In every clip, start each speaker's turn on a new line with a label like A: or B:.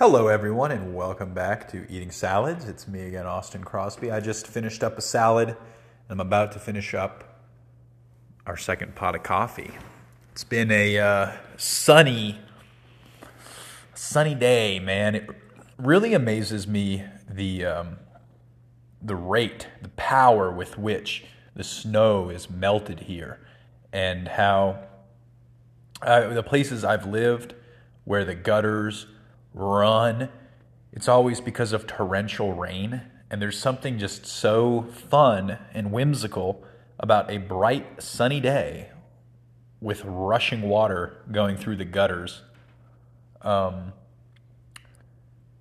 A: Hello, everyone, and welcome back to Eating Salads. It's me again, Austin Crosby. I just finished up a salad, and I'm about to finish up our second pot of coffee. It's been a uh, sunny, sunny day, man. It really amazes me the um, the rate, the power with which the snow is melted here, and how uh, the places I've lived where the gutters run, it's always because of torrential rain. And there's something just so fun and whimsical about a bright, sunny day with rushing water going through the gutters. Um,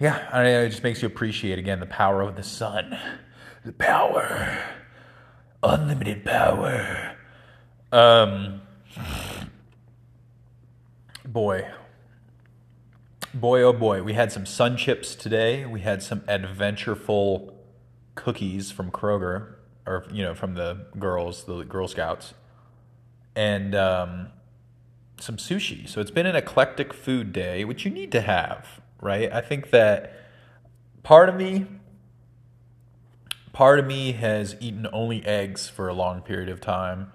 A: yeah, I it just makes you appreciate again the power of the sun. The power. Unlimited power. Um, boy, boy, oh boy, we had some sun chips today. We had some adventureful cookies from Kroger, or you know, from the girls, the Girl Scouts, and um, some sushi. So it's been an eclectic food day, which you need to have, right? I think that part of me, part of me has eaten only eggs for a long period of time,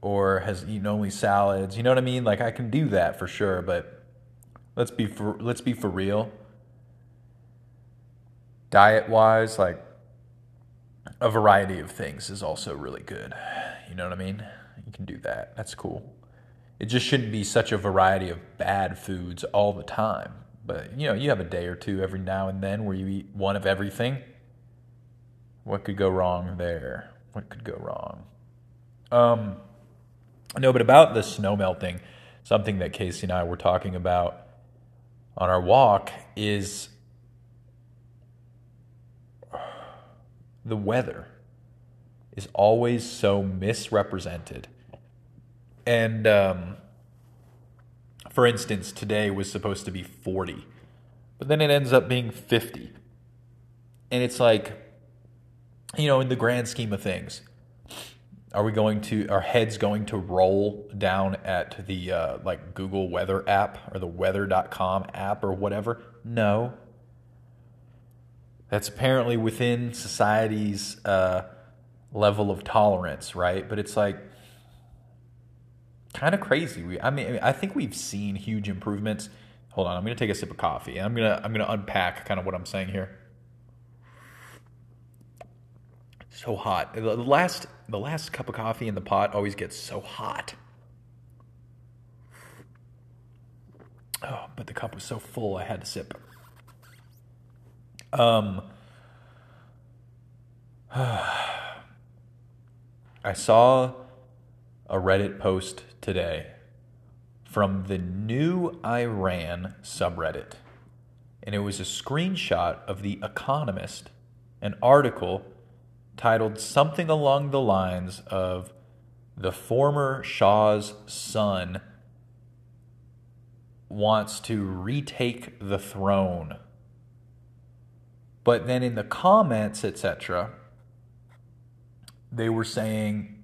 A: or has eaten only salads. You know what I mean? Like I can do that for sure, but Let's be for let's be for real. Diet wise, like a variety of things is also really good. You know what I mean? You can do that. That's cool. It just shouldn't be such a variety of bad foods all the time. But you know, you have a day or two every now and then where you eat one of everything. What could go wrong there? What could go wrong? Um, no, but about the snow melting, something that Casey and I were talking about on our walk is the weather is always so misrepresented. And um, for instance, today was supposed to be 40, but then it ends up being 50. And it's like, you know, in the grand scheme of things, are we going to, our heads going to roll down at the uh, like Google Weather app or the weather.com app or whatever? No. That's apparently within society's uh, level of tolerance, right? But it's like kind of crazy. We, I mean, I think we've seen huge improvements. Hold on, I'm to take a sip of coffee. I'm going to I'm to unpack kind of what I'm saying here. So hot. The last the last cup of coffee in the pot always gets so hot. Oh, but the cup was so full I had to sip. Um I saw a Reddit post today from the new Iran subreddit. And it was a screenshot of The Economist, an article titled something along the lines of The former Shah's son wants to retake the throne. But then in the comments, etc., they were saying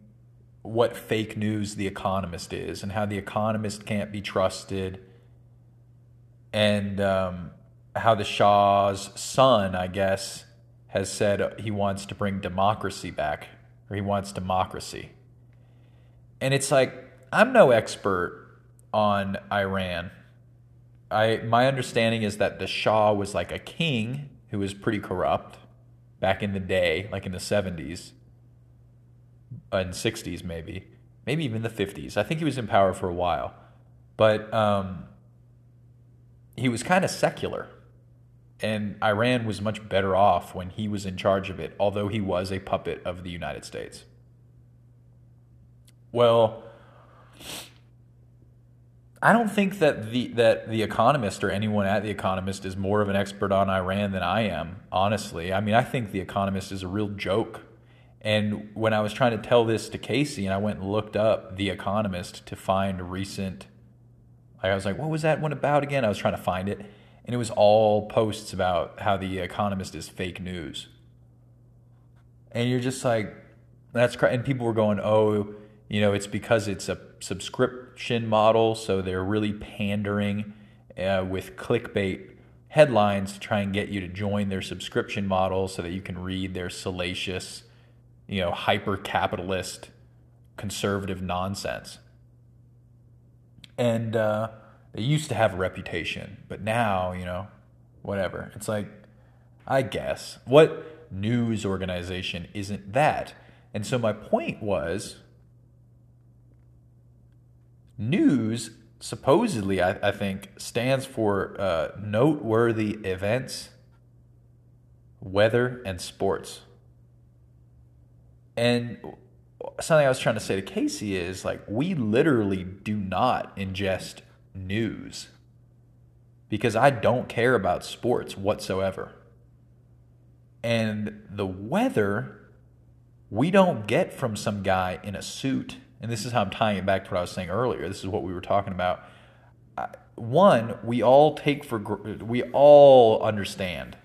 A: what fake news The Economist is and how The Economist can't be trusted and um, how the Shah's son, I guess, has said he wants to bring democracy back, or he wants democracy. And it's like, I'm no expert on Iran. I my understanding is that the Shah was like a king who was pretty corrupt back in the day, like in the 70s and 60s maybe, maybe even the 50s. I think he was in power for a while. But um, he was kind of secular and Iran was much better off when he was in charge of it, although he was a puppet of the United States. Well, I don't think that the that the Economist or anyone at the Economist is more of an expert on Iran than I am. Honestly, I mean, I think the Economist is a real joke. And when I was trying to tell this to Casey, and I went and looked up the Economist to find recent, I was like, what was that one about again? I was trying to find it, and it was all posts about how the Economist is fake news. And you're just like, that's cr-. and people were going, oh, you know, it's because it's a subscription model, so they're really pandering uh, with clickbait headlines to try and get you to join their subscription model so that you can read their salacious, you know, hyper capitalist, conservative nonsense. And uh, they used to have a reputation, but now, you know, whatever. It's like, I guess. What news organization isn't that? And so my point was news supposedly, I, I think, stands for uh, noteworthy events, weather, and sports. And something I was trying to say to Casey is like, we literally do not ingest news because I don't care about sports whatsoever. And the weather, we don't get from some guy in a suit and this is how I'm tying it back to what I was saying earlier. This is what we were talking about. One, we all take for we all understand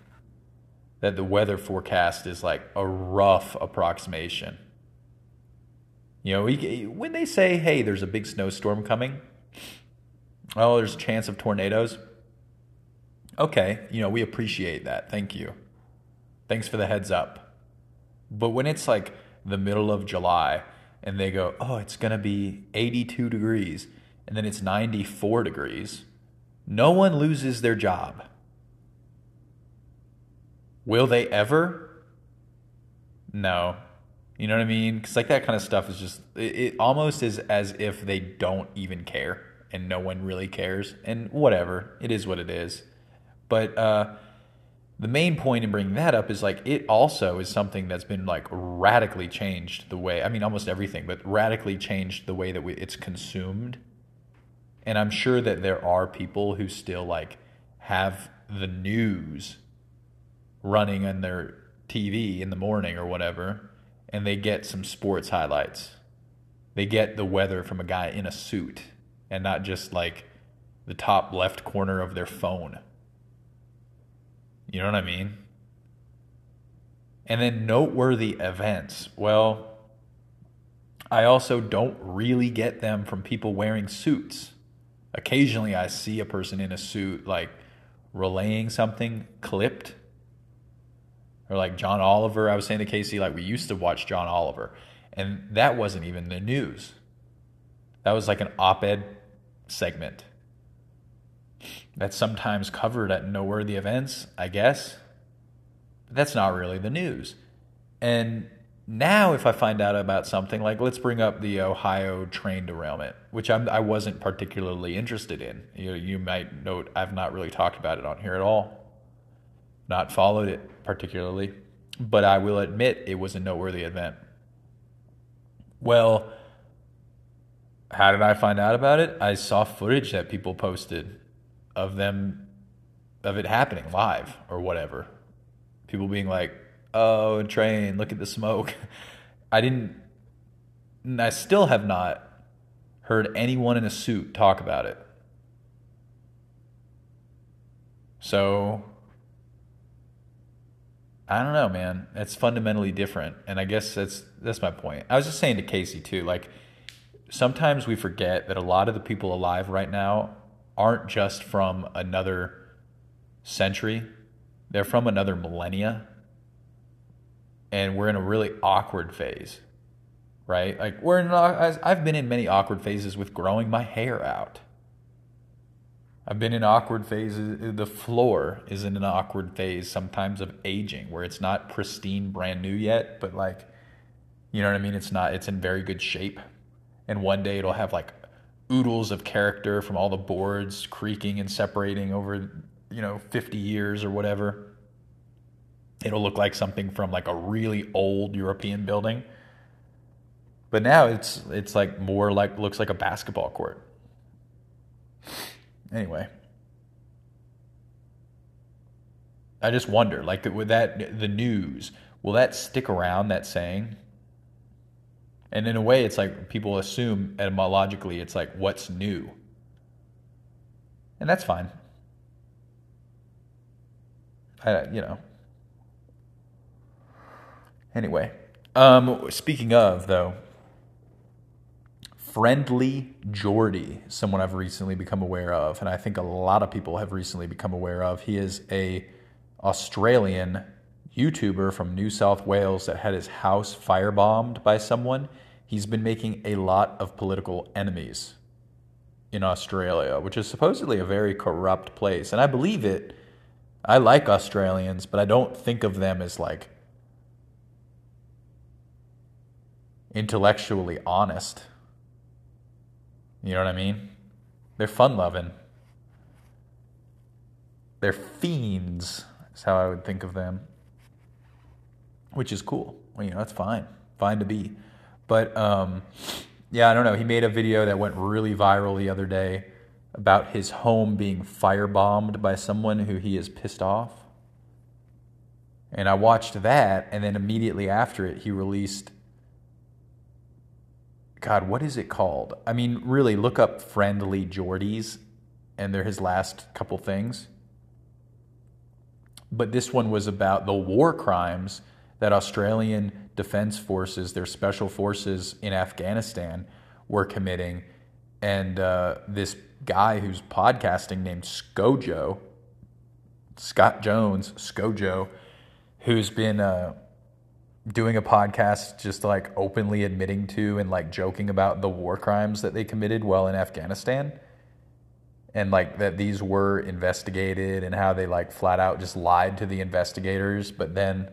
A: that the weather forecast is like a rough approximation. You know, when they say, "Hey, there's a big snowstorm coming," oh, there's a chance of tornadoes. Okay, you know, we appreciate that. Thank you. Thanks for the heads up. But when it's like the middle of July and they go, oh, it's going to be 82 degrees, and then it's 94 degrees, no one loses their job. Will they ever? No. You know what I mean? Because like that kind of stuff is just, it, it almost is as if they don't even care and no one really cares. And whatever, it is what it is. But, uh, the main point in bringing that up is like it also is something that's been like radically changed the way I mean almost everything, but radically changed the way that we, it's consumed. And I'm sure that there are people who still like have the news running on their TV in the morning or whatever, and they get some sports highlights. They get the weather from a guy in a suit and not just like the top left corner of their phone. You know what I mean? And then noteworthy events. Well, I also don't really get them from people wearing suits. Occasionally, I see a person in a suit like relaying something clipped. Or like John Oliver, I was saying to Casey, like we used to watch John Oliver, and that wasn't even the news. That was like an op ed segment that's sometimes covered at noteworthy events, I guess. But that's not really the news. And now, if I find out about something like, let's bring up the Ohio train derailment, which I'm, I was not particularly interested in. You, you might note I've not really talked about it on here at all, not followed it particularly, but I will admit it was a noteworthy event. Well, how did I find out about it? I saw footage that people posted of them of it happening live or whatever. People being like, "Oh, train, look at the smoke." I didn't I still have not heard anyone in a suit talk about it. So I don't know, man. It's fundamentally different, and I guess that's that's my point. I was just saying to Casey too, like sometimes we forget that a lot of the people alive right now aren't just from another century, they're from another millennia. And we're in a really awkward phase, right? Like, we're in, I've been in many awkward phases with growing my hair out. I've been in awkward phases. The floor is in an awkward phase sometimes of aging where it's not pristine, brand new yet, but like, you know what I mean? It's not, it's in very good shape. And one day it'll have like oodles of character from all the boards creaking and separating over, you know, 50 years or whatever. It'll look like something from like a really old European building. But now it's it's like more like looks like a basketball court. Anyway, I just wonder, like, with that the news, will that stick around? That saying, and in a way, it's like people assume etymologically, it's like what's new. And that's fine. I, you know. Anyway, um, speaking of though, Friendly Jordy, someone I've recently become aware of, and I think a lot of people have recently become aware of. He is a Australian YouTuber from New South Wales that had his house firebombed by someone. He's been making a lot of political enemies in Australia, which is supposedly a very corrupt place. And I believe it. I like Australians, but I don't think of them as like intellectually honest. You know what I mean? They're fun loving. They're fiends, is how I would think of them. Which is cool. Well, you know, that's fine. Fine to be. But um, yeah, I don't know. He made a video that went really viral the other day about his home being firebombed by someone who he is pissed off. And I watched that, and then immediately after it, he released God, what is it called? I mean, really, look up Friendly Jordies, and they're his last couple things. But this one was about the war crimes that Australian Defense Forces, their special forces in Afghanistan, were committing. And uh, this guy who's podcasting named Scojo, Scott Jones, Scojo, who's been uh, doing a podcast just like openly admitting to and like joking about the war crimes that they committed while in Afghanistan and like that these were investigated and how they like flat out just lied to the investigators but then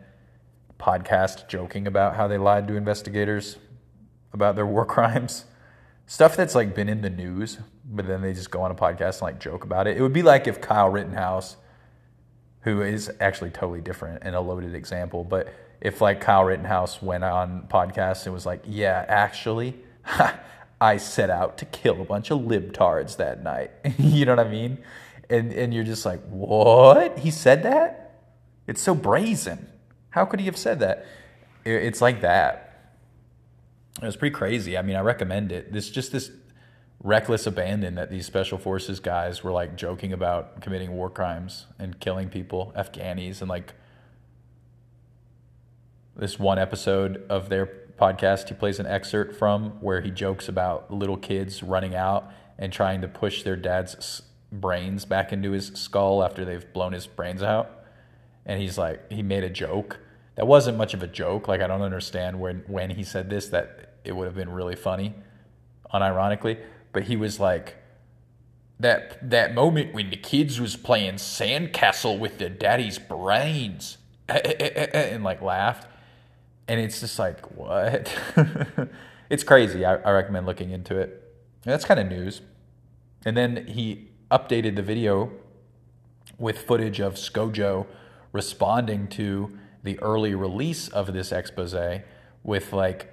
A: podcast joking about how they lied to investigators about their war crimes stuff that's like been in the news but then they just go on a podcast and like joke about it it would be like if Kyle Rittenhouse who is actually totally different and a loaded example but if like Kyle Rittenhouse went on podcasts and was like, yeah, actually, I set out to kill a bunch of libtards that night. you know what I mean? And and you're just like, what? He said that? It's so brazen. How could he have said that? It's like that. It was pretty crazy. I mean, I recommend it. This just this reckless abandon that these special forces guys were like joking about committing war crimes and killing people, Afghanis, and like this one episode of their podcast he plays an excerpt from where he jokes about little kids running out and trying to push their dad's brains back into his skull after they've blown his brains out and he's like he made a joke. That wasn't much of a joke. Like i don't understand when when he said this that it would have been really funny unironically. But he was like that that moment when the kids was playing sandcastle with their daddy's brains. Eh, eh, eh, and like laughed. And it's just like what? It's crazy. I, I, recommend looking into it. And that's kind of news. And then he updated the video with footage of scojo responding to the early release of this expose with like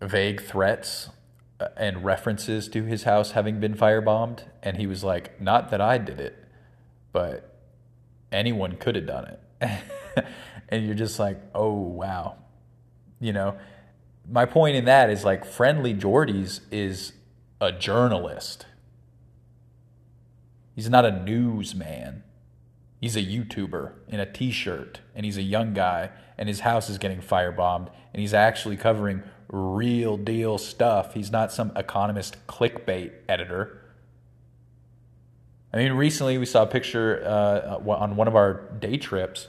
A: vague threats uh, and references to his house having been firebombed and he was like not that i did it but anyone could have done it and you're just like, oh wow, you know. My point in that is like friendly Jordies is a journalist. He's not a newsman. He's a YouTuber in a t-shirt and he's a young guy and his house is getting firebombed and he's actually covering real deal stuff. He's not some economist clickbait editor. I mean, recently we saw a picture uh, on one of our day trips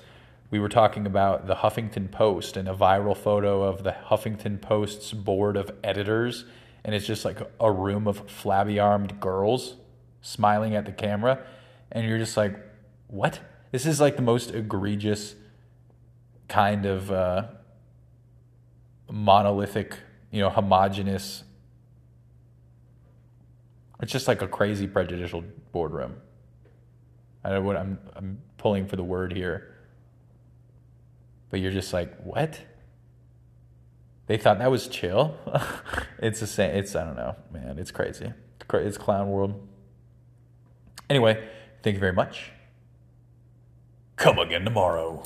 A: we were talking about the Huffington Post and a viral photo of the Huffington Post's board of editors. And it's just like a room of flabby armed girls smiling at the camera. And you're just like, what? This is like the most egregious kind of uh, monolithic, you know, homogenous. It's just like a crazy prejudicial boardroom. I know what I'm, I'm pulling for the word here but you're just like, what? They thought that was chill. it's the same. It's I don't know, man. It's crazy. It's clown world. Anyway, thank you very much. Come again tomorrow.